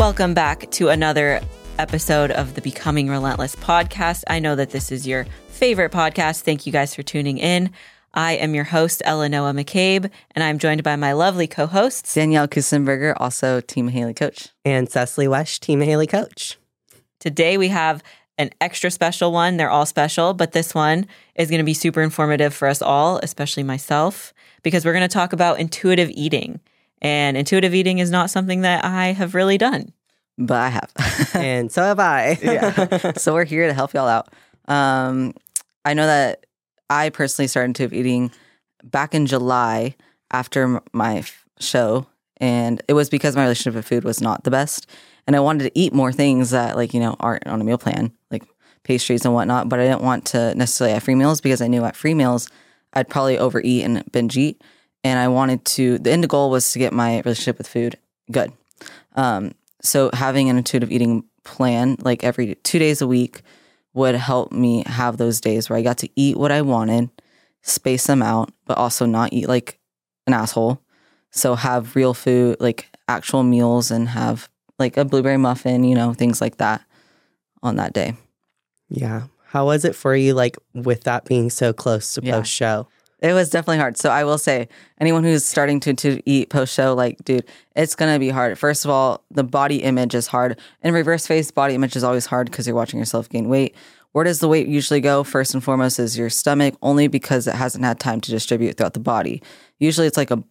Welcome back to another episode of the Becoming Relentless podcast. I know that this is your favorite podcast. Thank you guys for tuning in. I am your host, Eleanor McCabe, and I'm joined by my lovely co hosts, Danielle Kusenberger, also Team Haley coach. And Cecily Wesh, Team Haley coach. Today we have an extra special one. They're all special, but this one is going to be super informative for us all, especially myself, because we're going to talk about intuitive eating. And intuitive eating is not something that I have really done. But I have. and so have I. yeah. So we're here to help y'all out. Um, I know that I personally started intuitive eating back in July after my f- show. And it was because my relationship with food was not the best. And I wanted to eat more things that, like, you know, aren't on a meal plan, like pastries and whatnot. But I didn't want to necessarily have free meals because I knew at free meals, I'd probably overeat and binge eat. And I wanted to, the end goal was to get my relationship with food good. Um, so having an intuitive eating plan, like every two days a week, would help me have those days where I got to eat what I wanted, space them out, but also not eat like an asshole. So have real food, like actual meals, and have like a blueberry muffin, you know, things like that on that day. Yeah. How was it for you, like with that being so close to Yeah. post show? It was definitely hard. So I will say, anyone who's starting to, to eat post show, like, dude, it's gonna be hard. First of all, the body image is hard. In reverse face, body image is always hard because you're watching yourself gain weight. Where does the weight usually go? First and foremost is your stomach, only because it hasn't had time to distribute throughout the body. Usually, it's like a,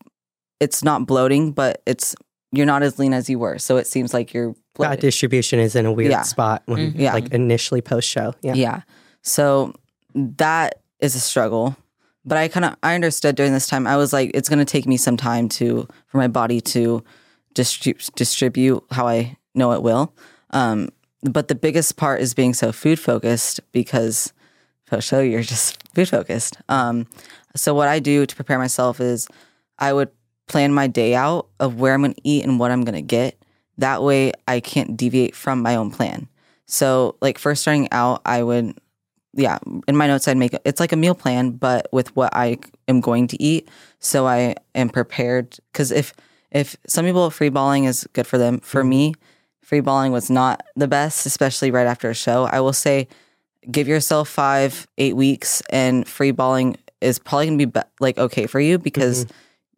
it's not bloating, but it's you're not as lean as you were, so it seems like you're That bloated. distribution is in a weird Yeah. spot when, mm-hmm. Yeah. like initially post show. Yeah. Yeah. So that is a struggle. But I kind of I understood during this time. I was like, it's going to take me some time to for my body to distribute how I know it will. Um, but the biggest part is being so food focused because for show you're just food focused. Um, so what I do to prepare myself is I would plan my day out of where I'm going to eat and what I'm going to get. That way I can't deviate from my own plan. So like first starting out, I would yeah, in my notes I'd make it's like a meal plan, but with what I am going to eat. So I am prepared because if if some people free balling is good for them, for me, free balling was not the best, especially right after a show. I will say, give yourself five, eight weeks, and free balling is probably gonna be, be like okay for you because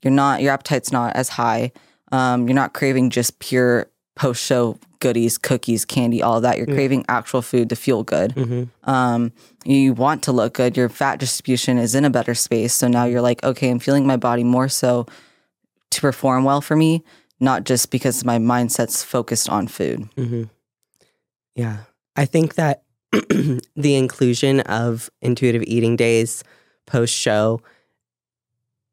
you're not your appetite's not as high. Um, you're not craving just pure post show goodies, cookies, candy, all that. You're craving actual food to feel good. Mm-hmm. Um, you want to look good. Your fat distribution is in a better space. So now you're like, okay, I'm feeling my body more so to perform well for me, not just because my mindset's focused on food. Mm-hmm. Yeah. I think that the inclusion of intuitive eating days post show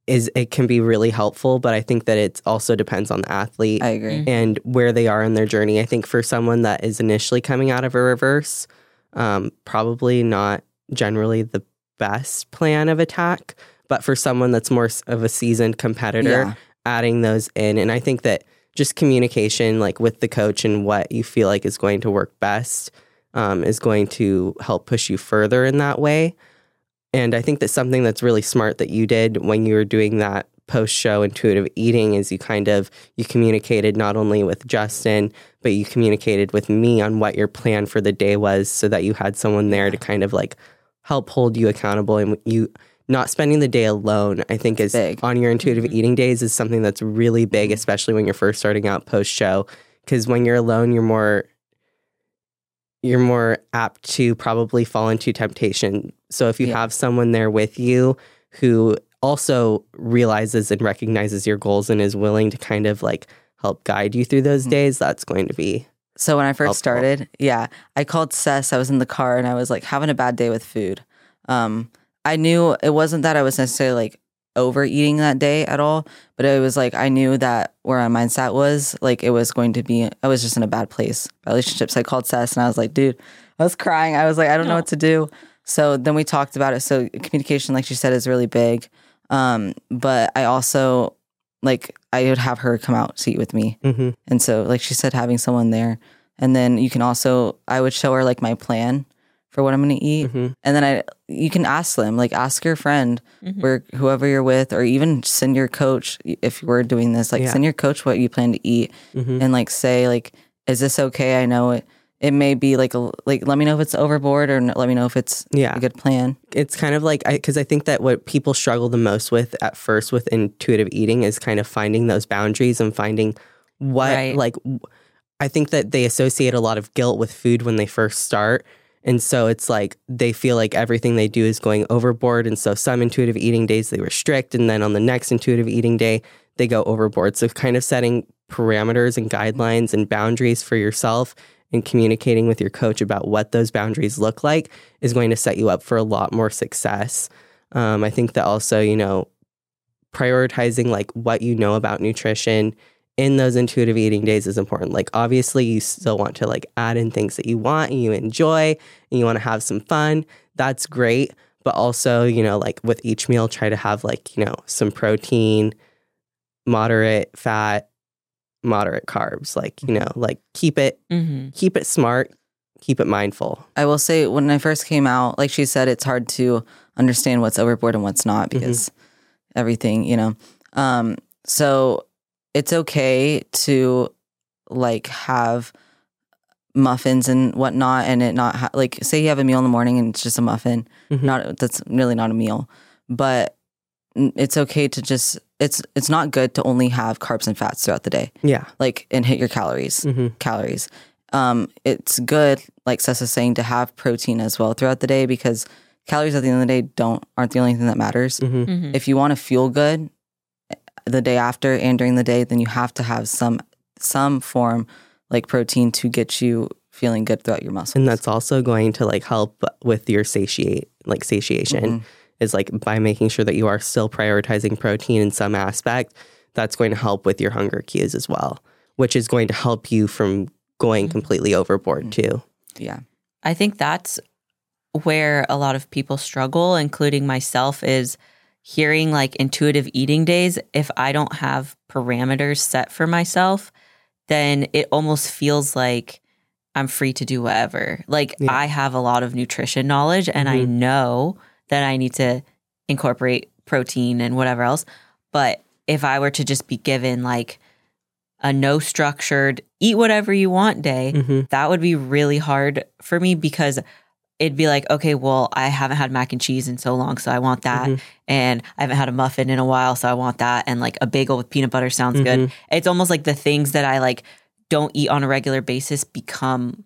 is it can be really helpful, but I think that it also depends on the athlete I agree. Mm. and where they are in their journey. I think for someone that is initially coming out of a reverse, um, probably not generally the best plan of attack. But for someone that's more of a seasoned competitor, Yeah. adding those in, and I think that just communication, like with the coach and what you feel like is going to work best, um, is going to help push you further in that way. And I think that something that's really smart that you did when you were doing that post show intuitive eating is you kind of you communicated not only with Justin but you communicated with me on what your plan for the day was so that you had someone there to kind of like help hold you accountable and you not spending the day alone I think is Big. on your intuitive mm-hmm. eating days is something that's really big mm-hmm. especially when you're first starting out post show because when you're alone you're more you're more apt to probably fall into temptation. So if you Yeah. have someone there with you who also realizes and recognizes your goals and is willing to kind of like help guide you through those Mhm. days, that's going to be So when I first Helpful. started, yeah, I called Cess. I was in the car and I was like having a bad day with food. Um, I knew it wasn't that I was necessarily like overeating that day at all, but it was like I knew that where my mindset was, like it was going to be. I was just in a bad place. Relationships. I called Cess and I was like, dude, I was crying. I was like, I don't know what to do. So then we talked about it. So communication, like she said, is really big. Um, but I also like I would have her come out to eat with me. Mhm. And so, like she said, having someone there. And then you can also, I would show her like my plan for what I'm going to eat. Mhm. And then I, you can ask them, like ask your friend Mhm. or whoever you're with, or even send your coach if we're doing this, like Yeah. send your coach what you plan to eat Mhm. and like say, like, is this okay? I know it. It may be like a like. Let me know if it's overboard, or let me know if it's Yeah. a good plan. it's kind of like because I, think that what people struggle the most with at first with intuitive eating is kind of finding those boundaries and finding what Right. like I think that they associate a lot of guilt with food when they first start. And so it's like they feel like everything they do is going overboard. And so some intuitive eating days they restrict. And then on the next intuitive eating day, they go overboard. So kind of setting parameters and guidelines and boundaries for yourself and communicating with your coach about what those boundaries look like is going to set you up for a lot more success. Um, I think that also, you know, prioritizing like what you know about nutrition in those intuitive eating days is important. Like obviously you still want to like add in things that you want and you enjoy and you want to have some fun. That's great. But also, you know, like with each meal, try to have like, you know, some protein, moderate fat, moderate carbs. Like, you know, like keep it hmm keep it smart, keep it mindful. I will say when I first came out, like she said, it's hard to understand what's overboard and what's not because everything, you know. Um, so it's okay to like have muffins and whatnot, and it not ha- like say you have a meal in the morning and it's just a muffin. Mhm. Not that's really not a meal, but it's okay to just it's it's not good to only have carbs and fats throughout the day, Yeah. like and hit your calories hmm calories. Um, it's good, like Sessa's saying, to have protein as well throughout the day because calories at the end of the day don't aren't the only thing that matters. hmm hmm If you want to feel good eh, the day after and during the day, then you have to have some some form like protein to get you feeling good throughout your muscles. And that's also going to like help with your satiate, like satiation, Mhm. Is like by making sure that you are still prioritizing protein in some aspect. That's going to help with your hunger cues as well, which is going to help you from going completely overboard too. yeah. I think that's where a lot of people struggle, including myself, is hearing like intuitive eating days. If I don't have parameters set for myself, then it almost feels like I'm free to do whatever. Like Yeah. I have a lot of nutrition knowledge and I Mhm. know that I need to incorporate protein and whatever else. But if I were to just be given like a no structured eat whatever you want day, hmm that would be really hard for me because it'd be like, okay, well, I haven't had mac and cheese in so long, so I want that. Mhm. And I haven't had a muffin in a while, so I want that. And like a bagel with peanut butter sounds good. Mhm. It's almost like the things that I like don't eat on a regular basis become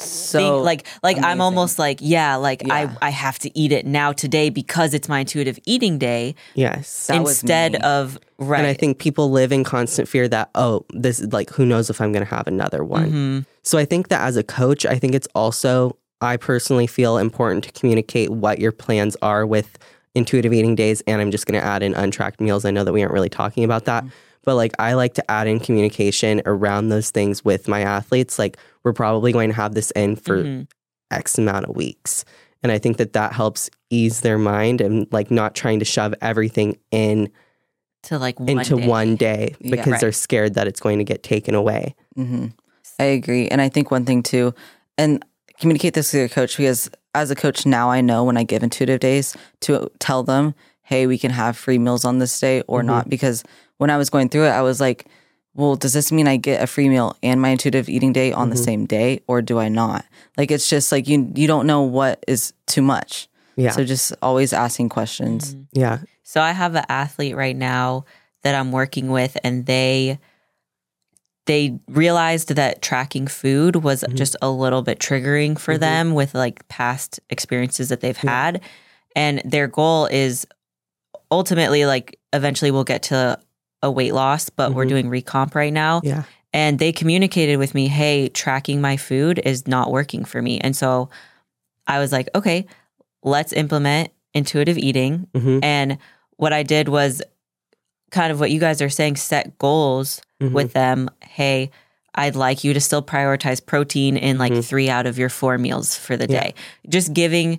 So thing- like like I'm almost like yeah like Yeah. I I have to eat it now today because it's my intuitive eating day Yes. Instead of right And I think people live in constant fear that, oh, this is like, who knows if I'm going to have another one. Mhm. So I think that as a coach, I think it's also, I personally feel important to communicate what your plans are with intuitive eating days. And I'm just going to add in untracked meals. I know that we aren't really talking about that, but like I like to add in communication around those things with my athletes. Like we're probably going to have this in for Mhm. X amount of weeks. And I think that that helps ease their mind and like not trying to shove everything in to like one into day. one day Yeah. because Right. they're scared that it's going to get taken away. hmm I agree. And I think one thing too, and communicate this with your coach because as a coach now, I know when I give intuitive days to tell them, hey, we can have free meals on this day or Mhm. not. Because when I was going through it, I was like, well, does this mean I get a free meal and my intuitive eating day on the Mhm. same day or do I not? Like it's just like you you don't know what is too much. Yeah. So just always asking questions. Mhm. yeah. So I have an athlete right now that I'm working with and they they realized that tracking food was Mhm. just a little bit triggering for Mhm. them with like past experiences that they've Yeah. had and their goal is ultimately like eventually we'll get to a weight loss but we're Mhm. doing recomp right now Yeah. and they communicated with me hey tracking my food is not working for me and so i was like okay let's implement intuitive eating hmm and what I did was kind of what you guys are saying set goals Mm-hmm. with them. Hey, I'd like you to still prioritize protein in like Mhm. three out of your four meals for the Yeah. day. Just giving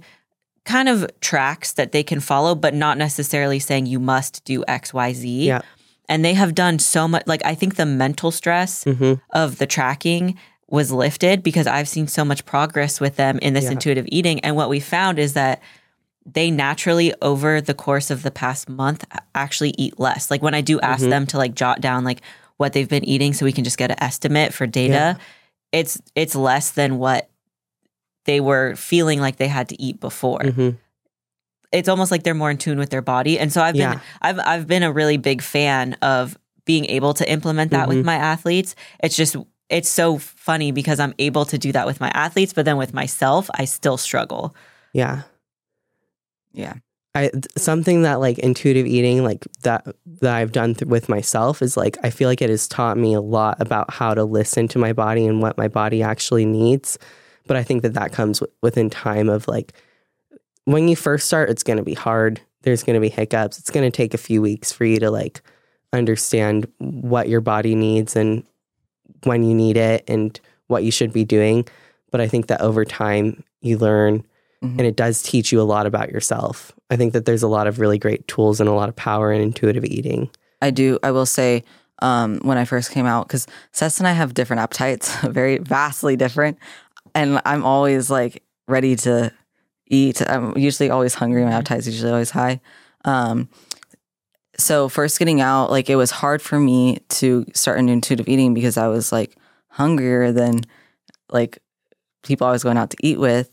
kind of tracks that they can follow, but not necessarily saying you must do X, Y, Z. Yeah. And they have done so much. Like, I think the mental stress hmm of the tracking was lifted because I've seen so much progress with them in this Yeah. intuitive eating. And what we found is that they naturally, over the course of the past month, actually eat less. Like when I do ask Mhm. them to like jot down, like, what they've been eating so we can just get an estimate for data, Yeah. it's it's less than what they were feeling like they had to eat before. Mhm. It's almost like they're more in tune with their body. And so I've been Yeah. I've I've been a really big fan of being able to implement that Mhm. with my athletes. It's just it's so funny because I'm able to do that with my athletes, but then with myself, I still struggle. Yeah. Yeah. I something that like intuitive eating like that that I've done th- with myself is like I feel like it has taught me a lot about how to listen to my body and what my body actually needs. But I think that that comes w- within time of like when you first start, it's going to be hard. There's going to be hiccups. It's going to take a few weeks for you to like understand what your body needs and when you need it and what you should be doing. But I think that over time you learn Mhm. and it does teach you a lot about yourself. I think that there's a lot of really great tools and a lot of power in intuitive eating. I do. I will say, um, when I first came out, because Seth and I have different appetites, very vastly different, and I'm always like ready to eat. I'm usually always hungry. My appetite's usually always high. Um, so first getting out, like it was hard for me to start an intuitive eating because I was like hungrier than like people I was going out to eat with,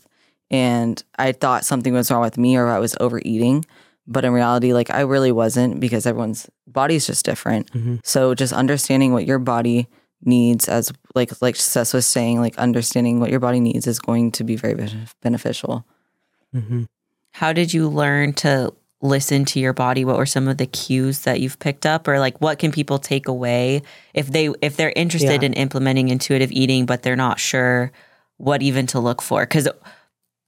and I thought something was wrong with me or I was overeating. But in reality, like I really wasn't because everyone's body's just different. Mhm. So just understanding what your body needs as like like Seth was saying, like understanding what your body needs is going to be very beneficial. Mm-hmm. How did you learn to listen to your body? What were some of the cues that you've picked up or like what can people take away if they if they're interested Yeah. in implementing intuitive eating but they're not sure what even to look for? Cuz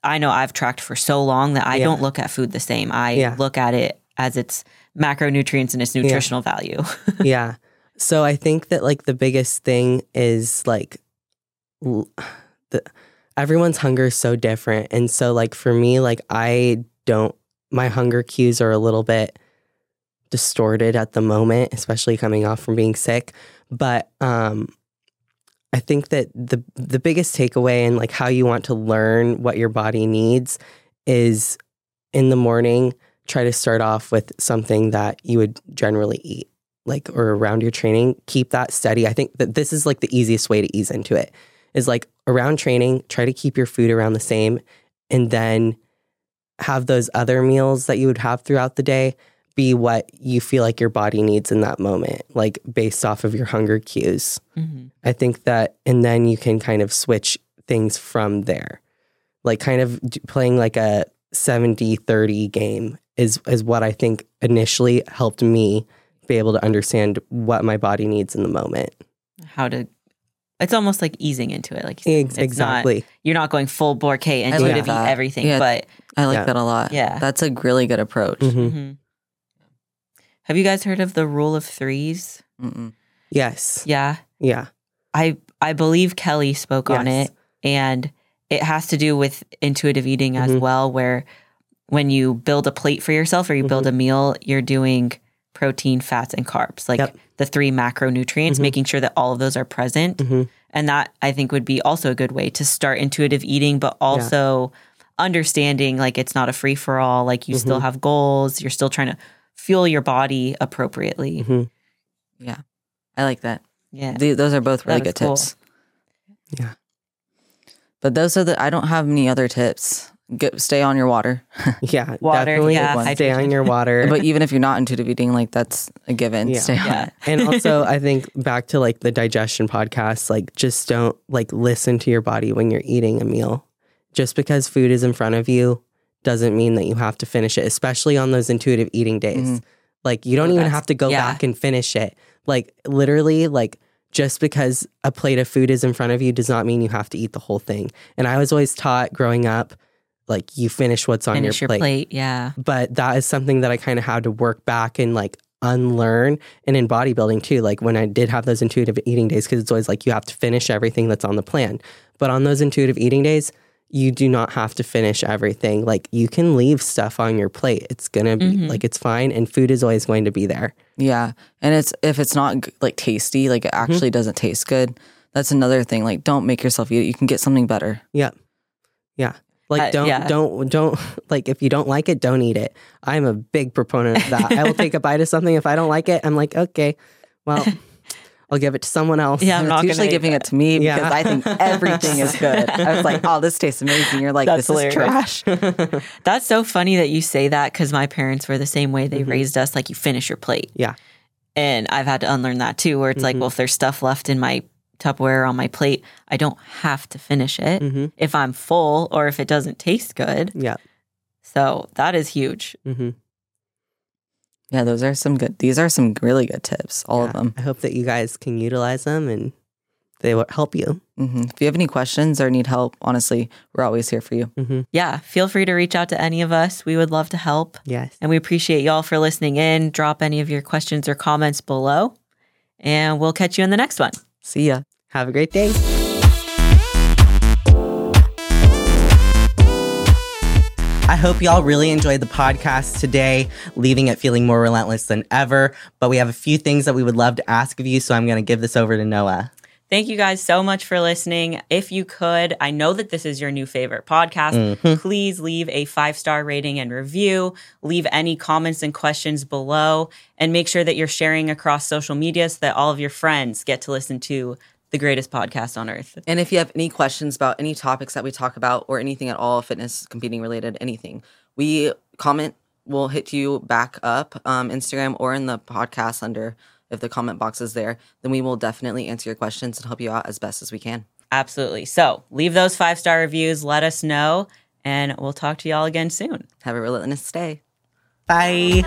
I know I've tracked for so long that I Yeah. don't look at food the same. I Yeah. look at it as its macronutrients and its nutritional value. yeah. So I think that like the biggest thing is like the everyone's hunger is so different. And so like for me like I don't my hunger cues are a little bit distorted at the moment, especially coming off from being sick, but um I think that the the biggest takeaway and like how you want to learn what your body needs is in the morning try to start off with something that you would generally eat like or around your training. Keep that steady. I think that this is like the easiest way to ease into it is like around training try to keep your food around the same and then have those other meals that you would have throughout the day be what you feel like your body needs in that moment like based off of your hunger cues Mhm. I think that, and then you can kind of switch things from there. Like kind of playing like a 70 30 game is, is what I think initially helped me be able to understand what my body needs in the moment. How to it's almost like easing into it like you said. Ex- not- exactly. you're not going full bore K like intuitive eat that. everything, Yeah. but I like Yeah. that a lot. Yeah. That's a really good approach. Mhm. Mhm. Have you guys heard of the rule of threes? Mm-mm. Yes. Yeah. Yeah. I I believe Kelly spoke on it and it has to do with intuitive eating as Mhm. well where when you build a plate for yourself or you build a meal, you're doing protein, fats and carbs, like Yep. the three macronutrients, Mhm. making sure that all of those are present. Mhm. And that I think would be also a good way to start intuitive eating, but also understanding like it's not a free for all. Like you still Mhm. have goals, you're still trying to fuel your body appropriately. Mhm. Yeah. I like that. Yeah. Th- those are both really good cool. tips. Yeah. But those are the, I don't have any other tips. Get, stay on your water. Yeah. Water, definitely yeah, stay on your water. but even if you're not intuitive eating, like that's a given. Yeah. Stay on Yeah. it. and also i think back to like the digestion podcast like just don't like listen to your body when you're eating a meal just because food is in front of you doesn't mean that you have to finish it especially on those intuitive eating days Mhm. like you don't Oh, even have to go yeah. back and finish it like literally like just because a plate of food is in front of you does not mean you have to eat the whole thing and i was always taught growing up like you finish what's on Finish your your plate plate. Yeah. but that is something that I kind of had to work back and like unlearn and in bodybuilding too like when I did have those intuitive eating days because it's always like you have to finish everything that's on the plan but on those intuitive eating days you do not have to finish everything like you can leave stuff on your plate it's gonna be Mhm. like it's fine and food is always going to be there Yeah. And it's, if it's not like tasty, like it Mm-hmm. actually doesn't taste good, that's another thing. Like don't make yourself eat it. You can get something better. yeah yeah like Uh, don't yeah. don't don't like if you don't like it don't eat it i'm a big proponent of that i will take a bite of something if i don't like it i'm like okay well I'll give it to someone else. Yeah, I'm not usually giving it to me Yeah. because I think everything is good. I was like, oh, this tastes amazing. You're like, That's this is trash. That's so funny that you say that because my parents were the same way. They Mhm. raised us like you finish your plate. Yeah. And I've had to unlearn that too, where it's like, Mhm. well, if there's stuff left in my Tupperware on my plate, I don't have to finish it hmm if I'm full or if it doesn't taste good. Yeah. So that is huge. hmm Yeah, those are some good. These are some really good tips. All of them. I hope that you guys can utilize them and they will help you. hmm If you have any questions or need help, honestly, we're always here for you. hmm Yeah. Feel free to reach out to any of us. We would love to help. Yes. And we appreciate y'all for listening in. Drop any of your questions or comments below. And we'll catch you in the next one. See ya. Have a great day. I hope y'all really enjoyed the podcast today, leaving it feeling more relentless than ever. But we have a few things that we would love to ask of you. So I'm going to give this over to Noah. Thank you guys so much for listening. If you could, I know that this is your new favorite podcast. Mhm. Please leave a five star rating and review. Leave any comments and questions below, and make sure that you're sharing across social media so that all of your friends get to listen to the greatest podcast on earth. And if you have any questions about any topics that we talk about or anything at all, fitness, competing related, anything, we comment, we'll hit you back up, um, Instagram or in the podcast under if the comment box is there, then we will definitely answer your questions and help you out as best as we can. Absolutely. So leave those five star reviews. Let us know, and we'll talk to y'all again soon. Have a relentless day. Bye.